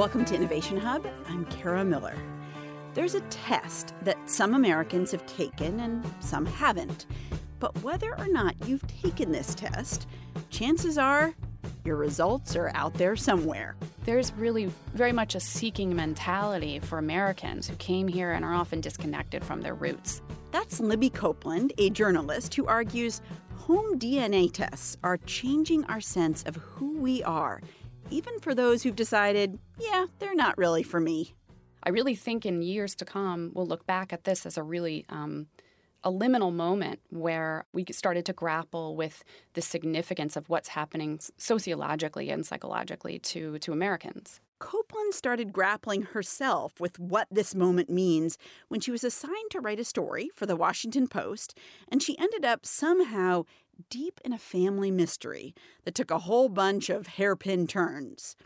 Welcome to Innovation Hub. I'm Kara Miller. There's a test that some Americans have taken and some haven't. But whether or not you've taken this test, chances are your results are out there somewhere. There's really very much a seeking mentality for Americans who came here and are often disconnected from their roots. That's Libby Copeland, a journalist who argues home DNA tests are changing our sense of who we are, even for those who've decided, yeah, they're not really for me. I really think in years to come, we'll look back at this as a really um, a liminal moment where we started to grapple with the significance of what's happening sociologically and psychologically to, to Americans. Copeland started grappling herself with what this moment means when she was assigned to write a story for the Washington Post, and she ended up somehow deep in a family mystery that took a whole bunch of hairpin turns.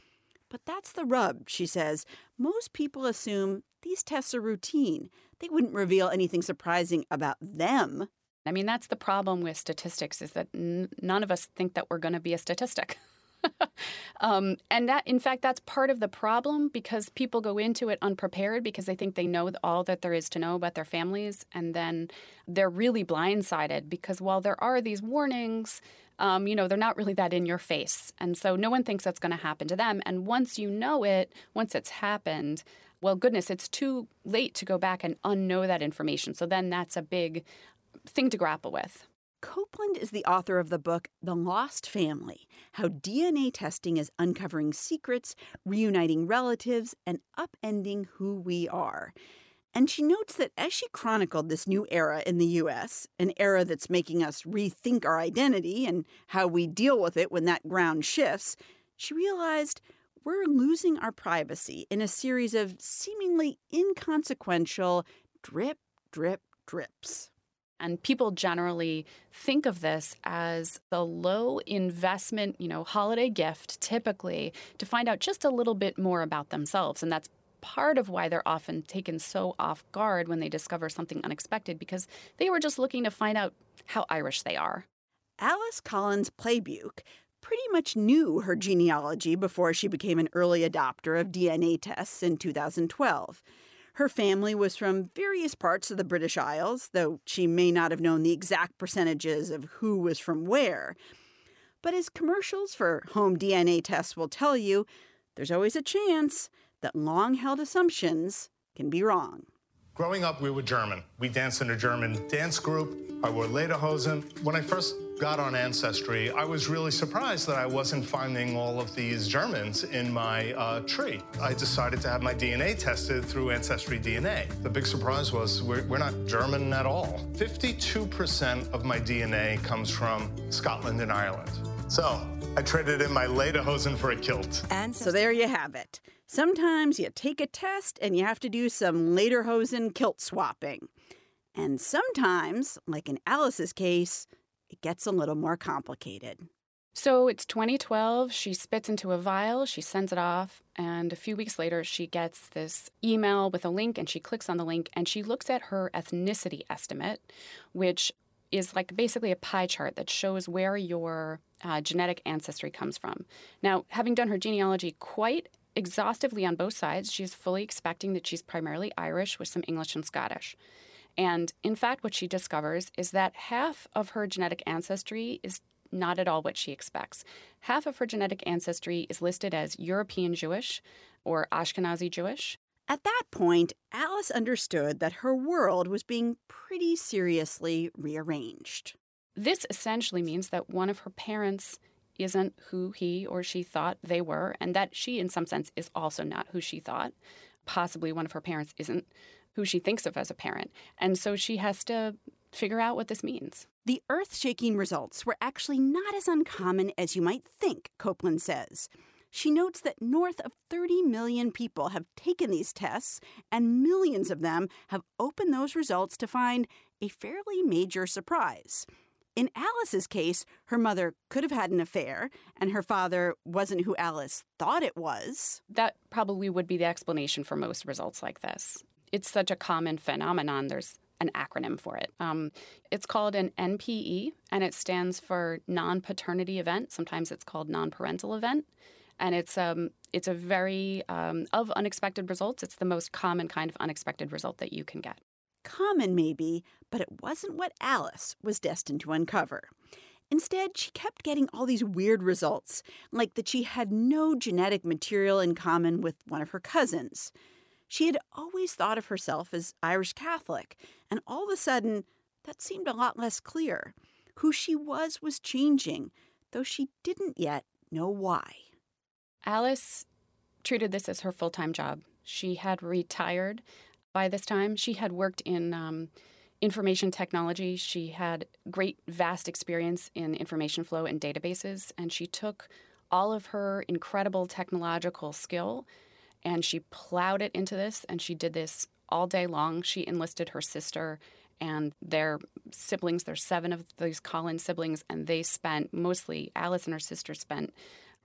But that's the rub, she says. Most people assume these tests are routine. They wouldn't reveal anything surprising about them. I mean, that's the problem with statistics is that n- none of us think that we're going to be a statistic. um, and that, in fact, that's part of the problem because people go into it unprepared because they think they know all that there is to know about their families, and then they're really blindsided because while there are these warnings, um, you know, they're not really that in your face, and so no one thinks that's going to happen to them. And once you know it, once it's happened, well, goodness, it's too late to go back and unknow that information. So then that's a big thing to grapple with. Copeland is the author of the book The Lost Family How DNA Testing is Uncovering Secrets, Reuniting Relatives, and Upending Who We Are. And she notes that as she chronicled this new era in the US, an era that's making us rethink our identity and how we deal with it when that ground shifts, she realized we're losing our privacy in a series of seemingly inconsequential drip, drip, drips. And people generally think of this as the low investment, you know, holiday gift typically to find out just a little bit more about themselves. And that's part of why they're often taken so off guard when they discover something unexpected because they were just looking to find out how Irish they are. Alice Collins Plebuch pretty much knew her genealogy before she became an early adopter of DNA tests in 2012. Her family was from various parts of the British Isles, though she may not have known the exact percentages of who was from where. But as commercials for home DNA tests will tell you, there's always a chance that long held assumptions can be wrong. Growing up, we were German. We danced in a German dance group. I wore lederhosen. When I first got on Ancestry, I was really surprised that I wasn't finding all of these Germans in my uh, tree. I decided to have my DNA tested through Ancestry DNA. The big surprise was we're, we're not German at all. 52% of my DNA comes from Scotland and Ireland. So I traded in my lederhosen for a kilt. And so there you have it. Sometimes you take a test and you have to do some lederhosen kilt swapping. And sometimes, like in Alice's case, it gets a little more complicated. So it's 2012. She spits into a vial, she sends it off, and a few weeks later, she gets this email with a link, and she clicks on the link and she looks at her ethnicity estimate, which is like basically a pie chart that shows where your uh, genetic ancestry comes from. Now, having done her genealogy quite exhaustively on both sides, she's fully expecting that she's primarily Irish with some English and Scottish. And in fact, what she discovers is that half of her genetic ancestry is not at all what she expects. Half of her genetic ancestry is listed as European Jewish or Ashkenazi Jewish. At that point, Alice understood that her world was being pretty seriously rearranged. This essentially means that one of her parents isn't who he or she thought they were, and that she, in some sense, is also not who she thought. Possibly one of her parents isn't who she thinks of as a parent. And so she has to figure out what this means. The earth shaking results were actually not as uncommon as you might think, Copeland says. She notes that north of 30 million people have taken these tests, and millions of them have opened those results to find a fairly major surprise. In Alice's case, her mother could have had an affair, and her father wasn't who Alice thought it was. That probably would be the explanation for most results like this it's such a common phenomenon. There's an acronym for it. Um, it's called an NPE, and it stands for non paternity event. Sometimes it's called non parental event. and it's um it's a very um, of unexpected results. It's the most common kind of unexpected result that you can get. Common, maybe, but it wasn't what Alice was destined to uncover. Instead, she kept getting all these weird results, like that she had no genetic material in common with one of her cousins. She had always thought of herself as Irish Catholic, and all of a sudden, that seemed a lot less clear. Who she was was changing, though she didn't yet know why. Alice treated this as her full time job. She had retired by this time. She had worked in um, information technology. She had great, vast experience in information flow and databases, and she took all of her incredible technological skill and she plowed it into this, and she did this all day long. She enlisted her sister and their siblings. There's seven of these Collins siblings, and they spent mostly Alice and her sister spent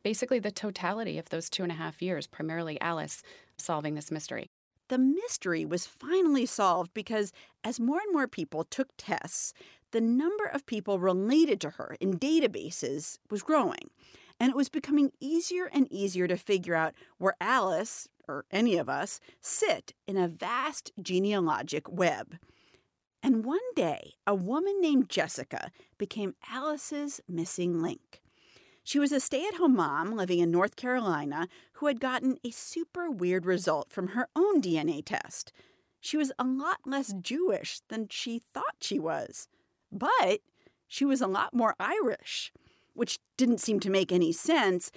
basically the totality of those two and a half years, primarily Alice, solving this mystery. The mystery was finally solved because as more and more people took tests, the number of people related to her in databases was growing. And it was becoming easier and easier to figure out where Alice, or any of us, sit in a vast genealogic web. And one day, a woman named Jessica became Alice's missing link. She was a stay at home mom living in North Carolina who had gotten a super weird result from her own DNA test. She was a lot less Jewish than she thought she was, but she was a lot more Irish, which didn't seem to make any sense,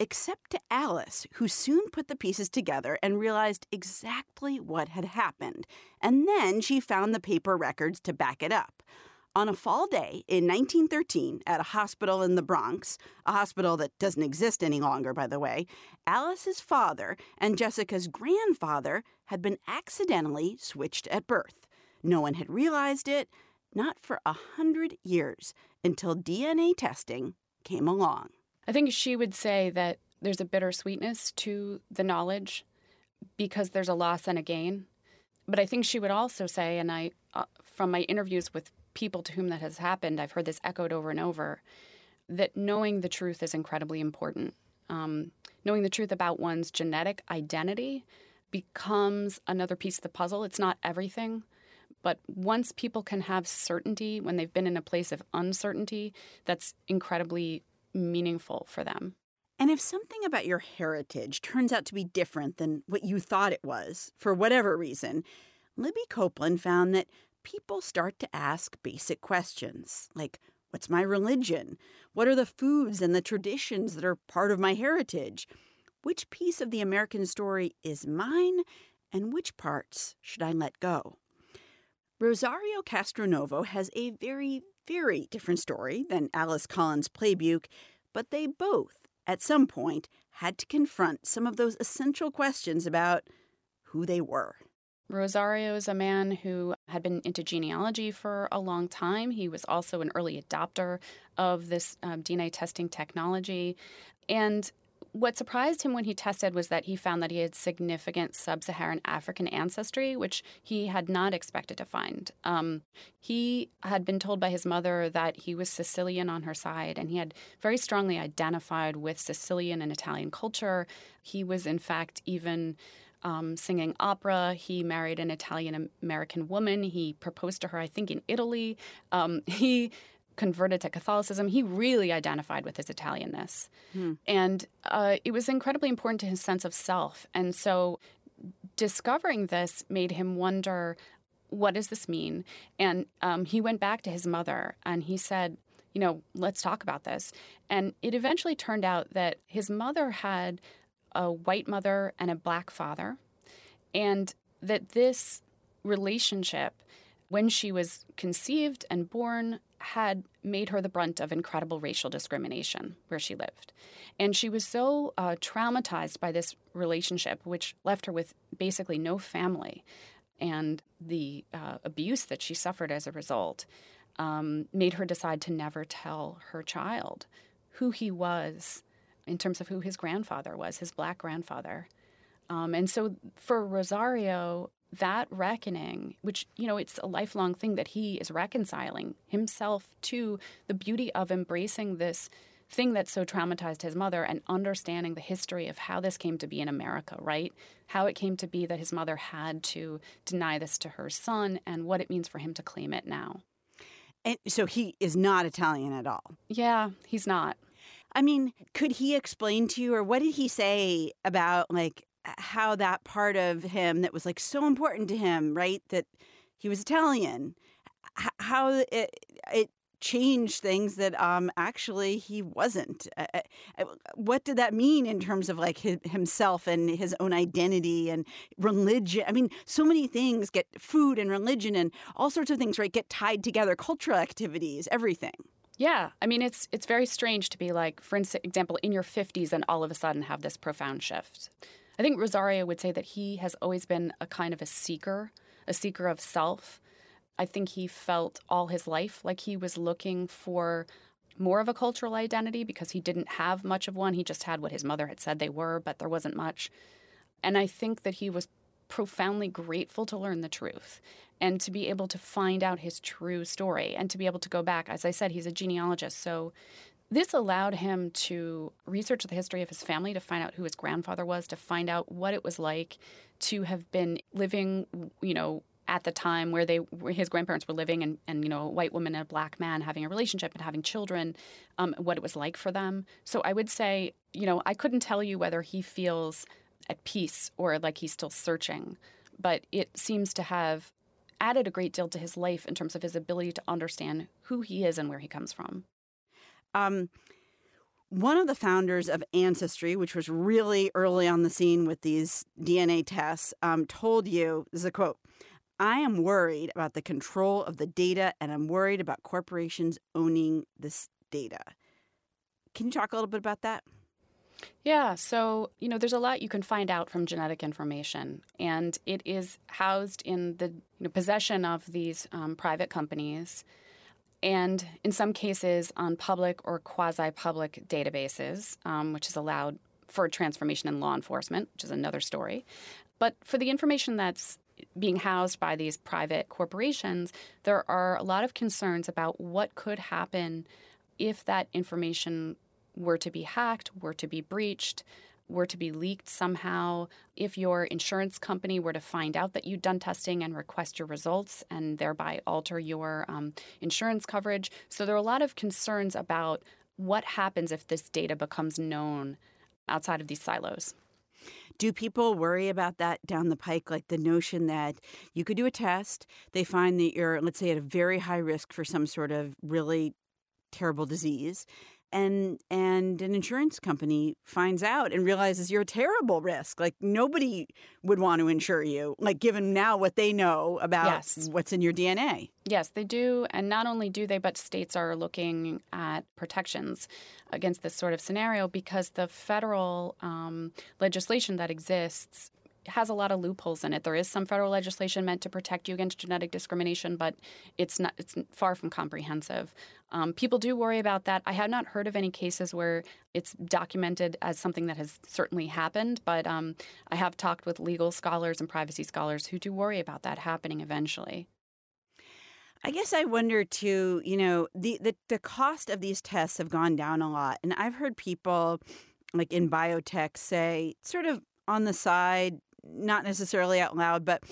except to Alice, who soon put the pieces together and realized exactly what had happened. And then she found the paper records to back it up. On a fall day in 1913 at a hospital in the Bronx, a hospital that doesn't exist any longer, by the way, Alice's father and Jessica's grandfather had been accidentally switched at birth. No one had realized it, not for a hundred years, until DNA testing came along. I think she would say that there's a bittersweetness to the knowledge because there's a loss and a gain. But I think she would also say, and I, uh, from my interviews with people to whom that has happened, I've heard this echoed over and over, that knowing the truth is incredibly important. Um, knowing the truth about one's genetic identity becomes another piece of the puzzle. It's not everything, but once people can have certainty when they've been in a place of uncertainty, that's incredibly meaningful for them. And if something about your heritage turns out to be different than what you thought it was, for whatever reason, Libby Copeland found that people start to ask basic questions like What's my religion? What are the foods and the traditions that are part of my heritage? Which piece of the American story is mine, and which parts should I let go? Rosario Castronovo has a very, very different story than Alice Collins Plebuch, but they both, at some point, had to confront some of those essential questions about who they were. Rosario is a man who had been into genealogy for a long time. He was also an early adopter of this um, DNA testing technology. And what surprised him when he tested was that he found that he had significant sub Saharan African ancestry, which he had not expected to find. Um, he had been told by his mother that he was Sicilian on her side, and he had very strongly identified with Sicilian and Italian culture. He was, in fact, even um, singing opera. He married an Italian American woman. He proposed to her, I think, in Italy. Um, he converted to Catholicism. He really identified with his Italianness. Hmm. And uh, it was incredibly important to his sense of self. And so discovering this made him wonder what does this mean? And um, he went back to his mother and he said, you know, let's talk about this. And it eventually turned out that his mother had a white mother and a black father, and that this relationship, when she was conceived and born, had made her the brunt of incredible racial discrimination where she lived. And she was so uh, traumatized by this relationship, which left her with basically no family, and the uh, abuse that she suffered as a result um, made her decide to never tell her child who he was in terms of who his grandfather was, his black grandfather. Um, and so for Rosario, that reckoning, which, you know, it's a lifelong thing that he is reconciling himself to the beauty of embracing this thing that so traumatized his mother and understanding the history of how this came to be in America, right? How it came to be that his mother had to deny this to her son and what it means for him to claim it now. And so he is not Italian at all. Yeah, he's not. I mean, could he explain to you, or what did he say about like how that part of him that was like so important to him, right? That he was Italian, how it, it changed things that um actually he wasn't uh, uh, what did that mean in terms of like his, himself and his own identity and religion i mean so many things get food and religion and all sorts of things right get tied together cultural activities everything yeah, I mean it's it's very strange to be like, for example, in your 50s and all of a sudden have this profound shift. I think Rosario would say that he has always been a kind of a seeker, a seeker of self. I think he felt all his life like he was looking for more of a cultural identity because he didn't have much of one. He just had what his mother had said they were, but there wasn't much. And I think that he was profoundly grateful to learn the truth and to be able to find out his true story and to be able to go back. As I said, he's a genealogist. So this allowed him to research the history of his family, to find out who his grandfather was, to find out what it was like to have been living, you know, at the time where they where his grandparents were living and, and you know a white woman and a black man having a relationship and having children um, what it was like for them so i would say you know i couldn't tell you whether he feels at peace or like he's still searching but it seems to have added a great deal to his life in terms of his ability to understand who he is and where he comes from. Um, one of the founders of Ancestry, which was really early on the scene with these DNA tests, um, told you this is a quote I am worried about the control of the data and I'm worried about corporations owning this data. Can you talk a little bit about that? Yeah, so, you know, there's a lot you can find out from genetic information, and it is housed in the you know, possession of these um, private companies and in some cases on public or quasi public databases, um, which is allowed for transformation in law enforcement, which is another story. But for the information that's being housed by these private corporations, there are a lot of concerns about what could happen if that information were to be hacked, were to be breached, were to be leaked somehow, if your insurance company were to find out that you'd done testing and request your results and thereby alter your um, insurance coverage. So there are a lot of concerns about what happens if this data becomes known outside of these silos. Do people worry about that down the pike? Like the notion that you could do a test, they find that you're, let's say, at a very high risk for some sort of really terrible disease and and an insurance company finds out and realizes you're a terrible risk like nobody would want to insure you like given now what they know about yes. what's in your dna yes they do and not only do they but states are looking at protections against this sort of scenario because the federal um, legislation that exists has a lot of loopholes in it. There is some federal legislation meant to protect you against genetic discrimination, but it's not. It's far from comprehensive. Um, people do worry about that. I have not heard of any cases where it's documented as something that has certainly happened, but um, I have talked with legal scholars and privacy scholars who do worry about that happening eventually. I guess I wonder too, you know, the, the, the cost of these tests have gone down a lot. And I've heard people like in biotech say, sort of on the side, not necessarily out loud, but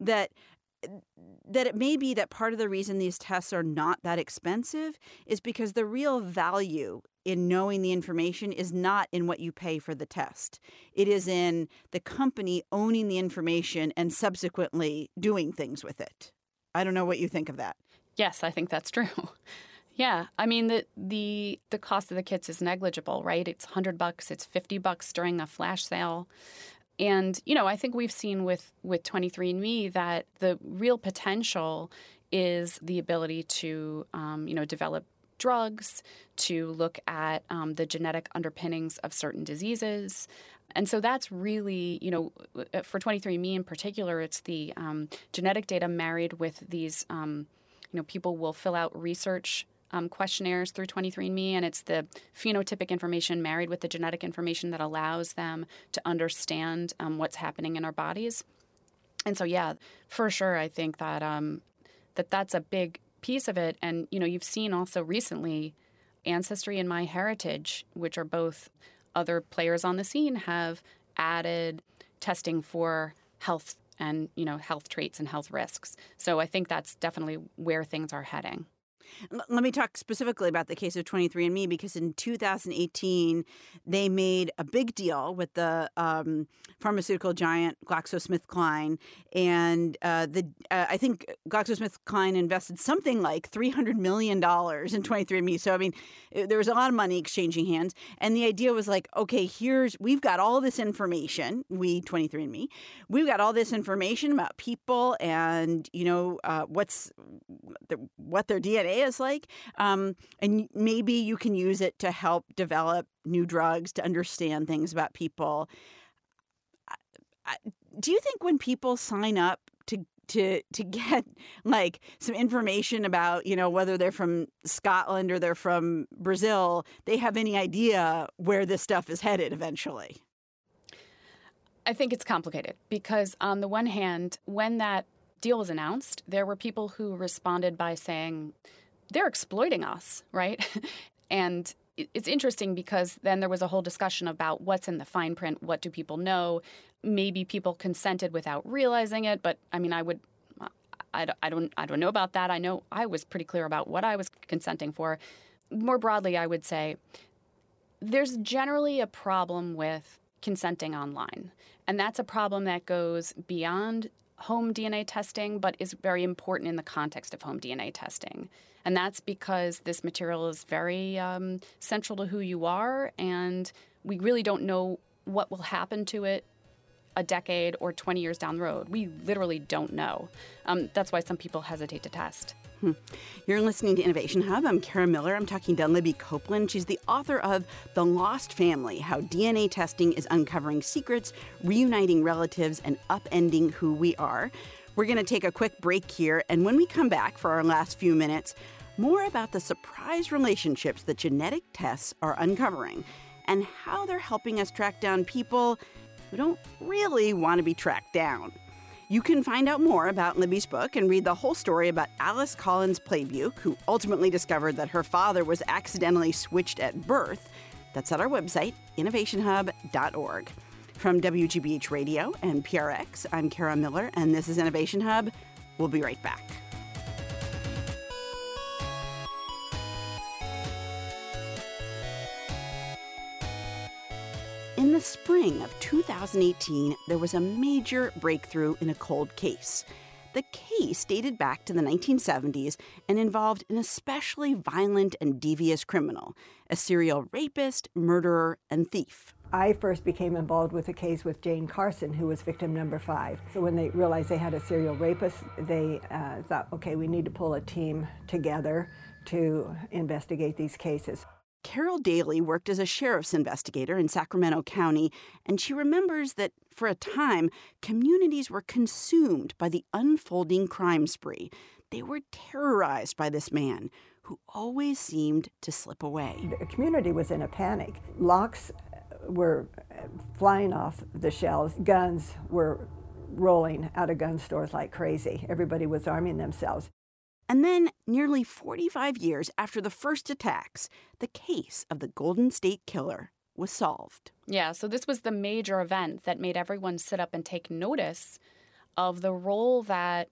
that that it may be that part of the reason these tests are not that expensive is because the real value in knowing the information is not in what you pay for the test. It is in the company owning the information and subsequently doing things with it. I don't know what you think of that. Yes, I think that's true. Yeah, I mean the the the cost of the kits is negligible, right? It's 100 bucks, it's 50 bucks during a flash sale. And you know, I think we've seen with with 23andMe that the real potential is the ability to um, you know develop drugs, to look at um, the genetic underpinnings of certain diseases. And so that's really, you know, uh, for 23andMe in particular, it's the um, genetic data married with these, um, you know, people will fill out research um, questionnaires through 23andMe, and it's the phenotypic information married with the genetic information that allows them to understand um, what's happening in our bodies. And so, yeah, for sure, I think that um, that that's a big piece of it. And you know, you've seen also recently Ancestry and MyHeritage, which are both other players on the scene, have added testing for health and you know health traits and health risks. So I think that's definitely where things are heading. Let me talk specifically about the case of 23andMe because in 2018, they made a big deal with the um, pharmaceutical giant GlaxoSmithKline. And uh, the uh, I think GlaxoSmithKline invested something like $300 million in 23andMe. So, I mean, there was a lot of money exchanging hands. And the idea was like, okay, here's, we've got all this information, we, 23andMe, we've got all this information about people and, you know, uh, what's, what their DNA is like. Um, and maybe you can use it to help develop new drugs, to understand things about people. Do you think when people sign up to to to get like some information about you know whether they're from Scotland or they're from Brazil, they have any idea where this stuff is headed eventually? I think it's complicated because on the one hand, when that deal was announced, there were people who responded by saying they're exploiting us, right? and it's interesting because then there was a whole discussion about what's in the fine print, what do people know? Maybe people consented without realizing it, but I mean, I would I, I don't I don't know about that. I know I was pretty clear about what I was consenting for. More broadly, I would say there's generally a problem with consenting online. And that's a problem that goes beyond home DNA testing, but is very important in the context of home DNA testing. And that's because this material is very um, central to who you are, and we really don't know what will happen to it a decade or 20 years down the road. We literally don't know. Um, that's why some people hesitate to test. Hmm. You're listening to Innovation Hub. I'm Kara Miller. I'm talking to Libby Copeland. She's the author of The Lost Family How DNA Testing is Uncovering Secrets, Reuniting Relatives, and Upending Who We Are. We're going to take a quick break here, and when we come back for our last few minutes, more about the surprise relationships that genetic tests are uncovering and how they're helping us track down people who don't really want to be tracked down. You can find out more about Libby's book and read the whole story about Alice Collins Plebuch, who ultimately discovered that her father was accidentally switched at birth. That's at our website, innovationhub.org. From WGBH Radio and PRX, I'm Kara Miller, and this is Innovation Hub. We'll be right back. In the spring of 2018, there was a major breakthrough in a cold case. The case dated back to the 1970s and involved an especially violent and devious criminal, a serial rapist, murderer, and thief. I first became involved with a case with Jane Carson, who was victim number five. So when they realized they had a serial rapist, they uh, thought, okay, we need to pull a team together to investigate these cases. Carol Daly worked as a sheriff's investigator in Sacramento County, and she remembers that for a time, communities were consumed by the unfolding crime spree. They were terrorized by this man who always seemed to slip away. The community was in a panic. Locks were flying off the shelves, guns were rolling out of gun stores like crazy. Everybody was arming themselves. And then, nearly 45 years after the first attacks, the case of the Golden State Killer was solved. Yeah, so this was the major event that made everyone sit up and take notice of the role that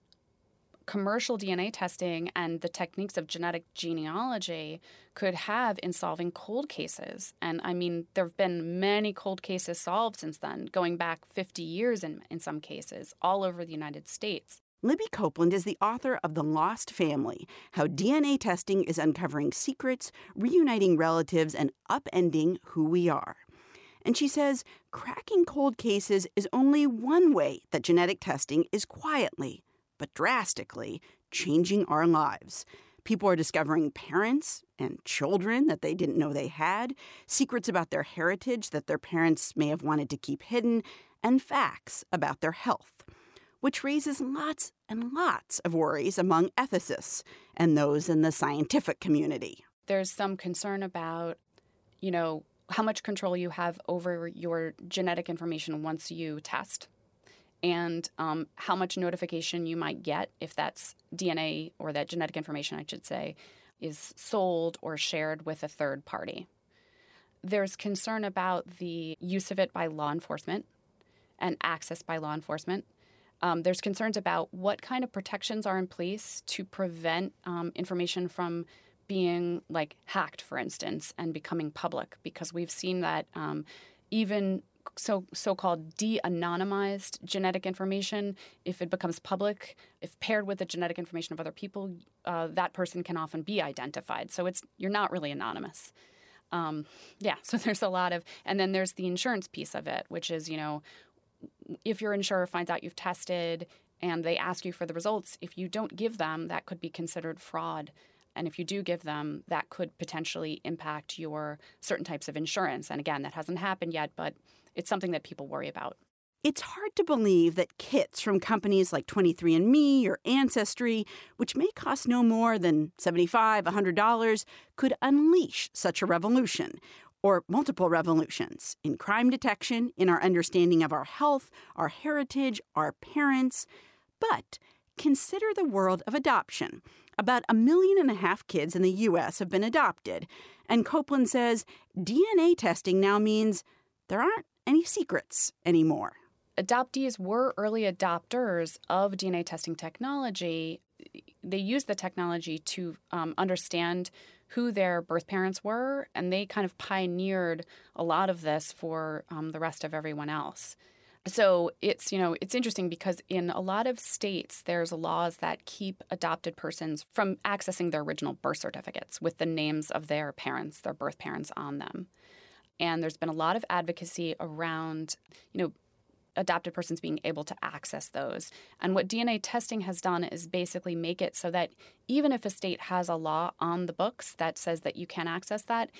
commercial DNA testing and the techniques of genetic genealogy could have in solving cold cases. And I mean, there have been many cold cases solved since then, going back 50 years in, in some cases, all over the United States. Libby Copeland is the author of The Lost Family How DNA Testing is Uncovering Secrets, Reuniting Relatives, and Upending Who We Are. And she says cracking cold cases is only one way that genetic testing is quietly, but drastically, changing our lives. People are discovering parents and children that they didn't know they had, secrets about their heritage that their parents may have wanted to keep hidden, and facts about their health which raises lots and lots of worries among ethicists and those in the scientific community. There's some concern about, you know, how much control you have over your genetic information once you test, and um, how much notification you might get if that's DNA or that genetic information, I should say, is sold or shared with a third party. There's concern about the use of it by law enforcement and access by law enforcement. Um, there's concerns about what kind of protections are in place to prevent um, information from being like hacked, for instance, and becoming public, because we've seen that um, even so so-called de-anonymized genetic information. If it becomes public if paired with the genetic information of other people uh, that person can often be identified. So it's you're not really anonymous. Um, yeah so there's a lot of and then there's the insurance piece of it which is you know if your insurer finds out you've tested and they ask you for the results if you don't give them that could be considered fraud. And if you do give them, that could potentially impact your certain types of insurance. And again, that hasn't happened yet, but it's something that people worry about. It's hard to believe that kits from companies like 23andMe or Ancestry, which may cost no more than $75, $100, could unleash such a revolution or multiple revolutions in crime detection, in our understanding of our health, our heritage, our parents. But consider the world of adoption. About a million and a half kids in the U.S. have been adopted, and Copeland says DNA testing now means there aren't any secrets anymore. Adoptees were early adopters of DNA testing technology. They used the technology to um, understand who their birth parents were, and they kind of pioneered a lot of this for um, the rest of everyone else. So it's you know it's interesting because in a lot of states there's laws that keep adopted persons from accessing their original birth certificates with the names of their parents, their birth parents on them. And there's been a lot of advocacy around you know adopted persons being able to access those. And what DNA testing has done is basically make it so that even if a state has a law on the books that says that you can access that,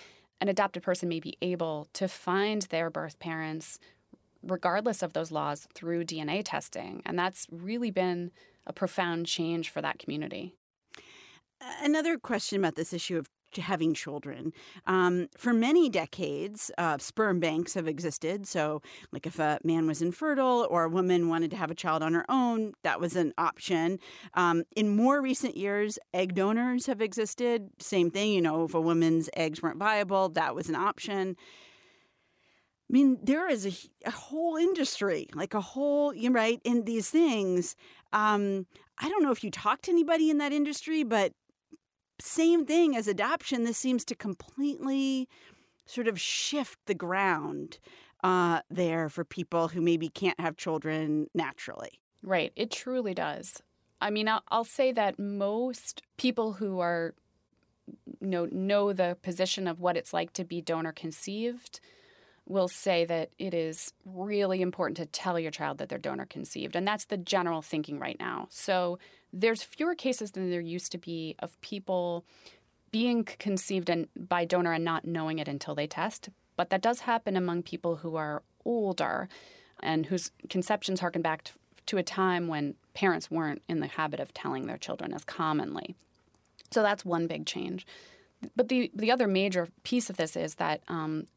an adopted person may be able to find their birth parents regardless of those laws through DNA testing. And that's really been a profound change for that community. Another question about this issue of having children. Um, for many decades, uh, sperm banks have existed. So, like if a man was infertile or a woman wanted to have a child on her own, that was an option. Um, in more recent years, egg donors have existed. Same thing, you know, if a woman's eggs weren't viable, that was an option. I mean, there is a, a whole industry, like a whole, you right, in these things. Um, I don't know if you talk to anybody in that industry, but same thing as adoption. This seems to completely sort of shift the ground uh, there for people who maybe can't have children naturally. Right. It truly does. I mean, I'll, I'll say that most people who are, know, know the position of what it's like to be donor conceived will say that it is really important to tell your child that they're donor conceived. And that's the general thinking right now. So there's fewer cases than there used to be of people being conceived and, by donor and not knowing it until they test. But that does happen among people who are older and whose conceptions harken back to, a time when parents weren't in the habit of telling their children as commonly. So that's one big change. But the the other major piece of this is that um,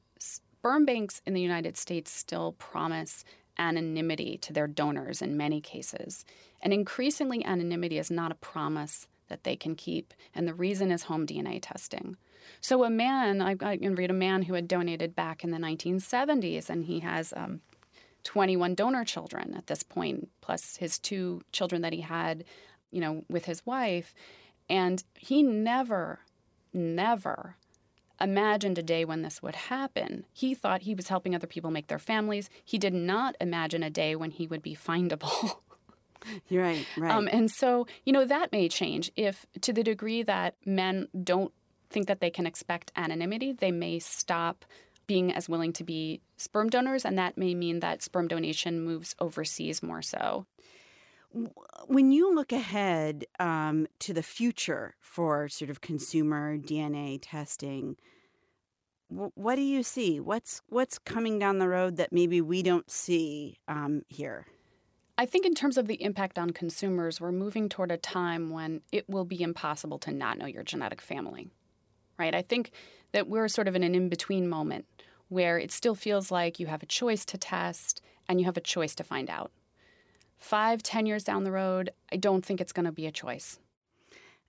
sperm banks in the United States still promise anonymity to their donors in many cases. And increasingly, anonymity is not a promise that they can keep. And the reason is home DNA testing. So, a man, I, can read a man who had donated back in the 1970s, and he has um, 21 donor children at this point, plus his two children that he had, you know, with his wife. And he never, never imagined a day when this would happen. He thought he was helping other people make their families. He did not imagine a day when he would be findable. You're right, right. Um, and so, you know, that may change if, to the degree that men don't think that they can expect anonymity, they may stop being as willing to be sperm donors, and that may mean that sperm donation moves overseas more so. When you look ahead um, to the future for sort of consumer DNA testing, what do you see? What's what's coming down the road that maybe we don't see um, here? I think in terms of the impact on consumers, we're moving toward a time when it will be impossible to not know your genetic family. Right? I think that we're sort of in an in-between moment where it still feels like you have a choice to test and you have a choice to find out five, ten years down the road, I don't think it's going to be a choice.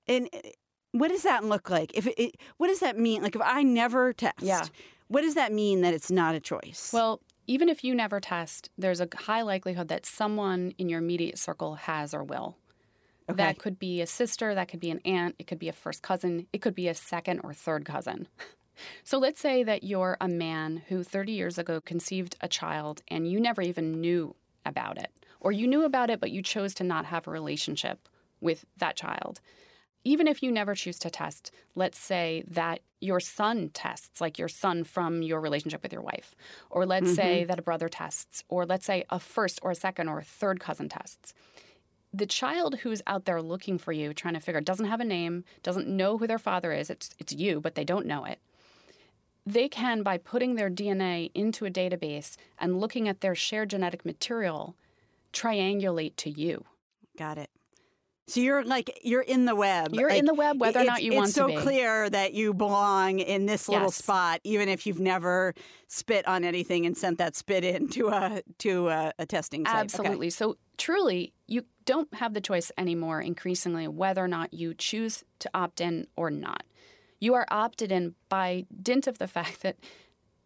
And eh, what does that look like? If it, it, what does that mean? Like if I never test, Yeah. what does that mean that it's not a choice? Well, even if you never test, there's a high likelihood that someone in your immediate circle has or will. Okay. That could be a sister, that could be an aunt, it could be a first cousin, it could be a second or third cousin. So let's say that you're a man who 30 years ago conceived a child and you never even knew about it, or you knew about it but you chose to not have a relationship with that child. Even if you never choose to test, let's say that your son tests, like your son from your relationship with your wife, or let's say mm-hmm. that a brother tests, or let's say a first or a second or a third cousin tests the child who's out there looking for you, trying to figure, doesn't have a name, doesn't know who their father is. It's it's you, but they don't know it. They can, by putting their DNA into a database and looking at their shared genetic material, triangulate to you. Got it. So you're like you're in the web. You're Like, in the web whether or it's- not you want so to be. clear that you belong in this little Yes. spot, even if you've never spit on anything and sent that spit in to a to a, a testing site. Okay. Absolutely. So truly, you don't have the choice anymore increasingly whether or not you choose to opt in or not. You are opted in by dint of the fact that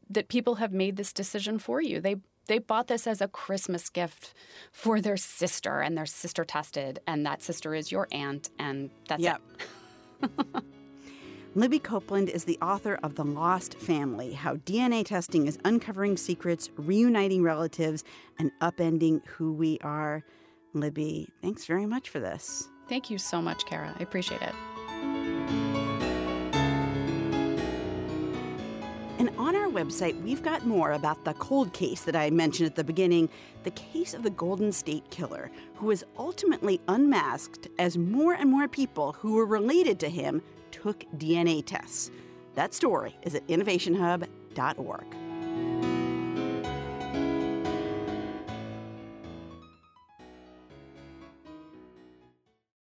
that people have made this decision for you. They they bought this as a Christmas gift for their sister and their sister tested and that sister is your aunt and that's Yep. it. Libby Copeland is the author of The Lost Family How DNA Testing is Uncovering Secrets, Reuniting Relatives, and Upending Who We Are. Libby, thanks very much for this. Thank you so much, Kara. I appreciate it. On our website, we've got more about the cold case that I mentioned at the beginning the case of the Golden State Killer, who was ultimately unmasked as more and more people who were related to him took DNA tests. That story is at innovationhub.org.